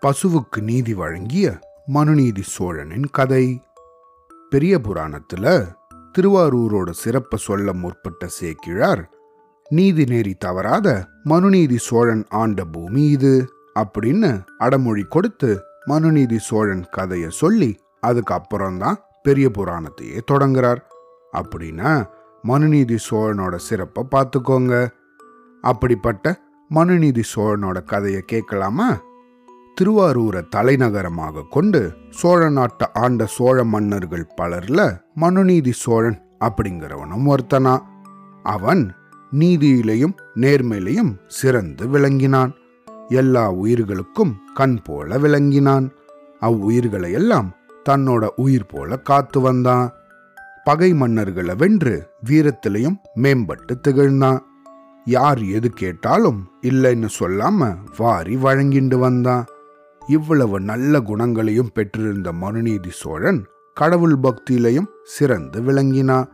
பசுவுக்கு நீதி வழங்கிய மனுநீதி சோழனின் கதை. பெரிய புராணத்துல திருவாரூரோட சிறப்ப சொல்ல முற்பட்ட சேக்கிழார் நீதி நெறி தவறாத மனுநீதி சோழன் ஆண்ட பூமி இது அப்படின்னு அடமொழி கொடுத்து மனுநீதி சோழன் கதைய சொல்லி அதுக்கப்புறம்தான் பெரிய புராணத்தையே தொடங்குறார். அப்படின்னா மனுநீதி சோழனோட சிறப்பை பார்த்துக்கோங்க. அப்படிப்பட்ட மனுநீதி சோழனோட கதையை கேட்கலாமா? திருவாரூரை தலைநகரமாக கொண்டு சோழ நாட்டை ஆண்ட சோழ மன்னர்கள் பலர்ல மனுநீதி சோழன் அப்படிங்கிறவனும் ஒருத்தனா. அவன் நீதியிலையும் நேர்மையிலையும் சிறந்து விளங்கினான். எல்லா உயிர்களுக்கும் கண் போல விளங்கினான். அவ்வுயிர்களை எல்லாம் தன்னோட உயிர் போல காத்து வந்தான். பகை மன்னர்களை வென்று வீரத்திலையும் மேம்பட்டு திகழ்ந்தான். யார் எது கேட்டாலும் இல்லைன்னு சொல்லாம வாரி வழங்கிண்டு வந்தான் இவ்வளவு நல்ல குணங்களையும் பெற்றிருந்த மனுநீதி சோழன் கடவுள் பக்தியிலையும் சிறந்து விளங்கினான்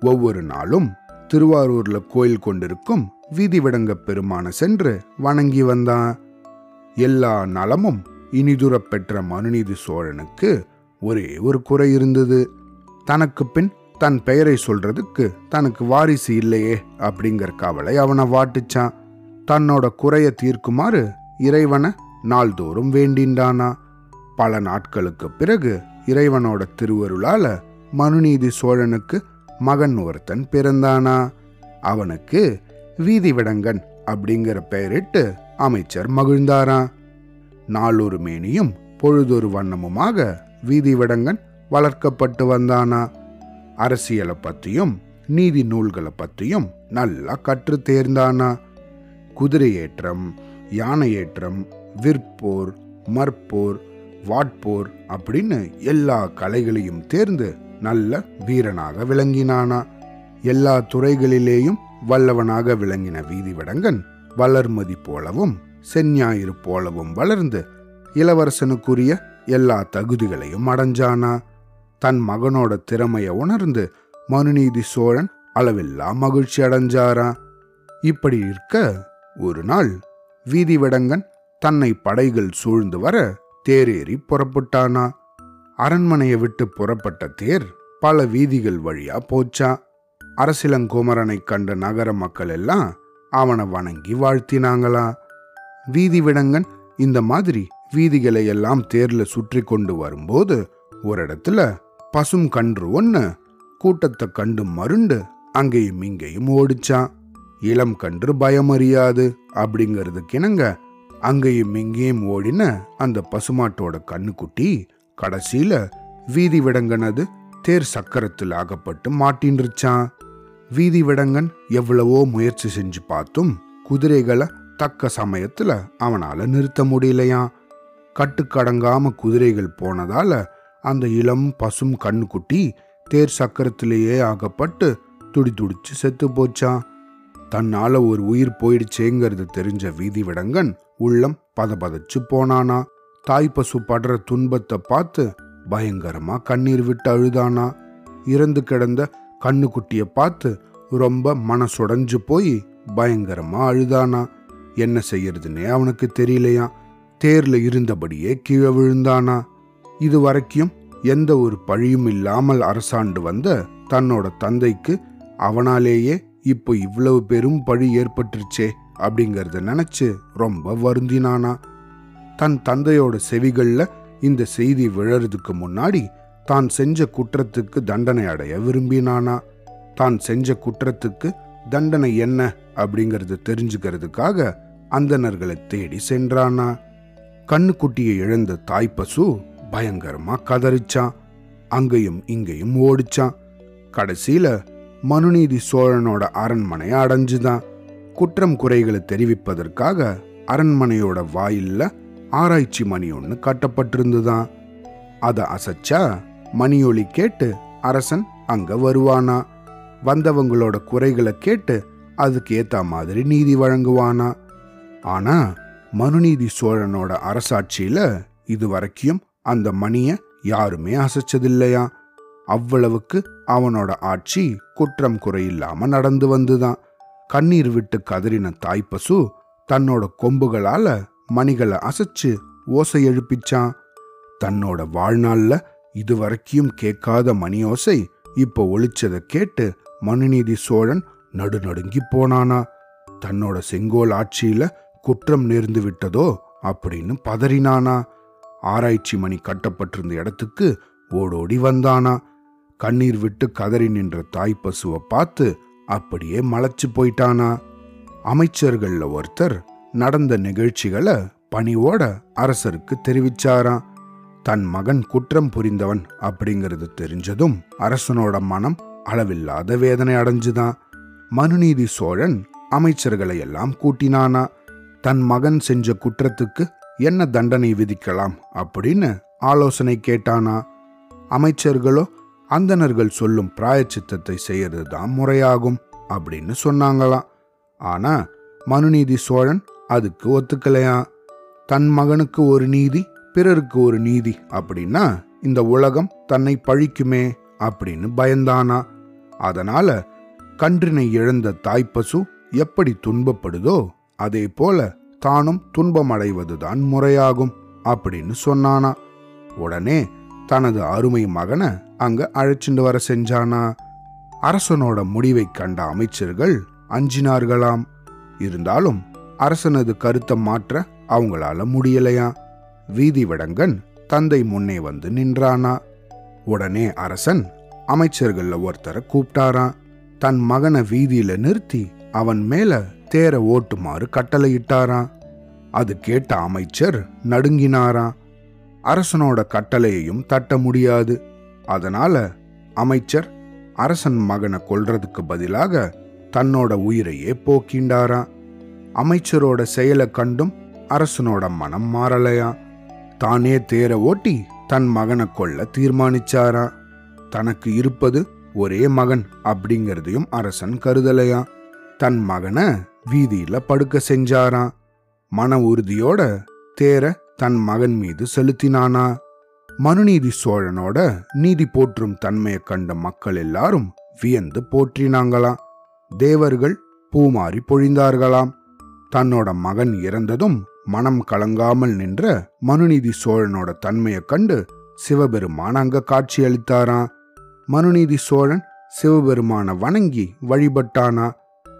ஒவ்வொரு நாளும் திருவாரூர்ல கோயில் கொண்டிருக்கும் வீதிவிடங்க பெருமான சென்று வணங்கி வந்தான் எல்லா நலமும் இனிதுரப் பெற்ற மனுநீதி சோழனுக்கு ஒரே ஒரு குறை இருந்தது. தனக்கு பின் தன் பெயரை சொல்றதுக்கு தனக்கு வாரிசு இல்லையே அப்படிங்கிற கவலை அவனை வாட்டுச்சான். தன்னோட குறைய தீர்க்குமாறு இறைவனை நாள்தோறும் வேண்டின்றானா. பல நாட்களுக்கு பிறகு இறைவனோட திருவருளால மனுநீதி சோழனுக்கு மகன் ஒருத்தன் பிறந்தானா. அவனுக்கு வீதிவிடங்கன் அப்படிங்கிற பெயரிட்டு அமைச்சர் மகிழ்ந்தாராம். நாளொரு மேனியும் பொழுதொரு வண்ணமுமாக வீதிவிடங்கன் வளர்க்கப்பட்டு வந்தானா. அரசியலை பற்றியும் நீதி நூல்களை பற்றியும் நல்லா கற்று தேர்ந்தானா? குதிரை ஏற்றம் யானை ஏற்றம் விற்போர் மற்போர் வாட்போர் அப்படின்னு எல்லா கலைகளையும் தேர்ந்து நல்ல வீரனாக விளங்கினானா? எல்லா துறைகளிலேயும் வல்லவனாக விளங்கின வீதிவிடங்கன் வளர்மதி போலவும் செஞ்ஞாயிறு போலவும் வளர்ந்து இளவரசனுக்குரிய எல்லா தகுதிகளையும் அடைஞ்சானா? தன் மகனோட திறமைய உணர்ந்து மனுநீதி சோழன் அளவில்லா மகிழ்ச்சி அடைஞ்சாரா இப்படி இருக்க ஒரு நாள் வீதி விடங்கன் தன்னை படைகள் சூழ்ந்து வர தேரேறி புறப்பட்டானா. அரண்மனையை விட்டு புறப்பட்ட தேர் பல வீதிகள் வழியா போச்சா. அரசிலங்குமரனை கண்ட நகர மக்கள் எல்லாம் அவனை வணங்கி வாழ்த்தினாங்களா. வீதி விடங்கன் இந்த மாதிரி வீதிகளை எல்லாம் தேர்ல சுற்றி கொண்டு வரும்போது ஒரு இடத்துல பசும் கன்று ஒன்று கூட்டத்தை கண்டு மருண்டு அங்கேயும் இங்கேயும் ஓடிச்சான் இளம் கன்று பயமறியாது அப்படிங்கிறதுக்கு இணங்க அங்கேயும் இங்கேயும் ஓடின அந்த பசுமாட்டோட கண்ணுக்குட்டி கடைசியில வீதி விடங்கனது தேர் சக்கரத்தில் அகப்பட்டு மாட்டின்றுச்சான் வீதி விடங்கன் எவ்வளவோ முயற்சி செஞ்சு பார்த்தும் குதிரைகளை தக்க சமயத்துல அவனால நிறுத்த முடியலையாம் கட்டுக்கடங்காம குதிரைகள் போனதால அந்த இளம் பசும் கண்ணுக்குட்டி தேர் சக்கரத்திலேயே ஆகப்பட்டு துடி துடிச்சு செத்து போச்சான் தன்னால ஒரு உயிர் போயிடுச்சேங்கிறது தெரிஞ்ச வீதி விடங்கன் உள்ளம் பதபதச்சு போனானா. தாய் பசு படுற துன்பத்தை பார்த்து பயங்கரமா கண்ணீர் விட்டு அழுதானா. இறந்து கிடந்த கண்ணுக்குட்டிய பார்த்து ரொம்ப மனசுடைஞ்சு போய் பயங்கரமா அழுதானா. என்ன செய்யறதுன்னே அவனுக்கு தெரியலையா தேர்ல இருந்தபடியே கீழே விழுந்தானா. இதுவரைக்கும் எந்த ஒரு பழியும் இல்லாமல் அரசாண்டு வந்த தன்னோட தந்தைக்கு அவனாலேயே இப்போ இவ்வளவு பெரும் பழி ஏற்பட்டுருச்சே அப்படிங்கறத நினைச்சு ரொம்ப வருந்தினானா. தன் தந்தையோட செவிகள்ல இந்த செய்தி விழறதுக்கு முன்னாடி தான் செஞ்ச குற்றத்துக்கு தண்டனை அடைய விரும்பினானா. தான் செஞ்ச குற்றத்துக்கு தண்டனை என்ன அப்படிங்கறத தெரிஞ்சுக்கிறதுக்காக அந்தணர்களை தேடி சென்றானா. கண்ணுக்குட்டியை இழந்த தாய்ப்பசு பயங்கரமா கதறிச்சான். அங்கேயும் இங்கேயும் ஓடிச்சான். கடைசியில மனுநீதி சோழனோட அரண்மனை அடைஞ்சுதான். குற்றம் குறைகளை தெரிவிப்பதற்காக அரண்மனையோட வாயில்ல ஆராய்ச்சி மணி ஒன்று கட்டப்பட்டிருந்துதான். அதை அசைச்சா மணியொலி கேட்டு அரசன் அங்க வருவானா. வந்தவங்களோட குறைகளை கேட்டு அதுக்கு ஏத்த மாதிரி நீதி வழங்குவானா. ஆனா மனுநீதி சோழனோட அரசாட்சியில இது வரைக்கும் அந்த மணிய யாருமே அசைச்சதில்லையா? அவ்வளவுக்கு அவனோட ஆட்சி குற்றம் குறையில்லாம நடந்து வந்துதான். கண்ணீர் விட்டு கதறின தாய்ப்பசு தன்னோட கொம்புகளால மணிகளை அசைச்சு ஓசை எழுப்பிச்சான். தன்னோட வாழ்நாள்ல இதுவரைக்கும் கேட்காத மணி ஓசை இப்போ ஒழிச்சதை கேட்டு மனுநீதி சோழன் நடுநடுங்கி போனானா. தன்னோட செங்கோல் ஆட்சியில குற்றம் நேர்ந்து விட்டதோ அப்படின்னு பதறினானா. ஆராய்ச்சி மணி கட்டப்பட்டிருந்த இடத்துக்கு ஓடோடி வந்தானா. கண்ணீர் விட்டு கதறி நின்ற தாய் பசுவை பார்த்து அப்படியே மலைச்சு போயிட்டானா. அமைச்சர்கள்ல ஒருத்தர் நடந்த நிகழ்ச்சிகளை பணிவோட அரசருக்கு தெரிவிச்சாராம். தன் மகன் குற்றம் புரிந்தவன் அப்படிங்கிறது தெரிஞ்சதும் அரசனோட மனம் அளவில்லாத வேதனை அடைஞ்சுதான். மனுநீதி சோழன் அமைச்சர்களை எல்லாம் கூட்டினானா. தன் மகன் செஞ்ச குற்றத்துக்கு என்ன தண்டனை விதிக்கலாம் அப்படின்னு ஆலோசனை கேட்டானா? அமைச்சர்களோ அந்தணர்கள் சொல்லும் பிராயச்சித்தத்தை செய்யறது தான் முறையாகும் அப்படின்னு சொன்னாங்களாம். ஆனா மனுநீதி சோழன் அதுக்கு ஒத்துக்கலையா? தன் மகனுக்கு ஒரு நீதி பிறருக்கு ஒரு நீதி அப்படின்னா இந்த உலகம் தன்னை பழிக்குமே அப்படின்னு பயந்தானா? அதனால கன்றினை இழந்த தாய்ப்பசு எப்படி துன்பப்படுதோ அதே போல தானும் துன்பமடைவதுதான் முறையாகும் அப்படின்னு சொன்னானா. உடனே தனது அருமை மகனை அங்க அழைச்சிட்டு வர செஞ்சானா. அரசனோட முடிவை கண்ட அமைச்சர்கள் அஞ்சினார்களாம். இருந்தாலும் அரசனது கருத்தை மாற்ற அவங்களால முடியலையா. வீதி விடங்கன் தந்தை முன்னே வந்து நின்றானா. உடனே அரசன் அமைச்சர்கள்ல ஒருத்தரை கூப்பிட்டாரான் தன் மகனை வீதியில நிறுத்தி அவன் மேல தேர ஓட்டுமாறு கட்டளையிட்டாரான் அது கேட்ட அமைச்சர் நடுங்கினாராம் அரசனோட கட்டளையையும் தட்ட முடியாது. அதனால அமைச்சர் அரசன் மகனை கொல்றதுக்கு பதிலாக தன்னோட உயிரையே போக்கிண்டாராம் அமைச்சரோட செயலை கண்டும் அரசனோட மனம் மாறலையா? தானே தேர ஓட்டி தன் மகனை கொல்ல தீர்மானிச்சாரா? தனக்கு இருப்பது ஒரே மகன் அப்படிங்கிறதையும் அரசன் கருதலையா? தன் மகனை வீதியில படுக்க செஞ்சாராம் மன உறுதியோட தேர தன் மகன் மீது செலுத்தினானா? மனுநீதி சோழனோட நீதி போற்றும் தன்மையை கண்ட மக்கள் எல்லாரும் வியந்து போற்றினாங்களாம். தேவர்கள் பூமாறி பொழிந்தார்களாம். தன்னோட மகன் இறந்ததும் மனம் கலங்காமல் நின்ற மனுநீதி சோழனோட தன்மையை கண்டு சிவபெருமான் அங்க காட்சி அளித்தாராம். மனுநீதி சோழன் சிவபெருமான வணங்கி வழிபட்டானா?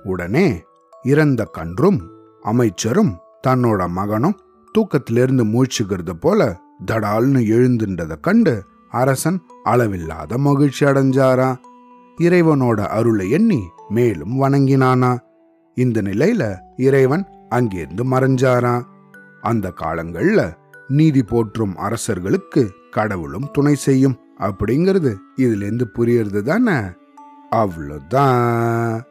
உடனே இறந்த கன்றும் அமைச்சரும் தன்னோட மகனும் தூக்கத்திலிருந்து மூழ்ச்சிக்கிறது போல தடால்னு எழுந்துன்றதை கண்டு அரசன் அளவில்லாத மகிழ்ச்சி அடைஞ்சாரா? இறைவனோட அருளை எண்ணி மேலும் வணங்கினானா? இந்த நிலையில இறைவன் அங்கிருந்து மறைஞ்சாரா? அந்த காலங்கள்ல நீதி போற்றும் அரசர்களுக்கு கடவுளும் துணை செய்யும் அப்படிங்கிறது இதுல இருந்து புரியறது தானே அவ்வளோதான்.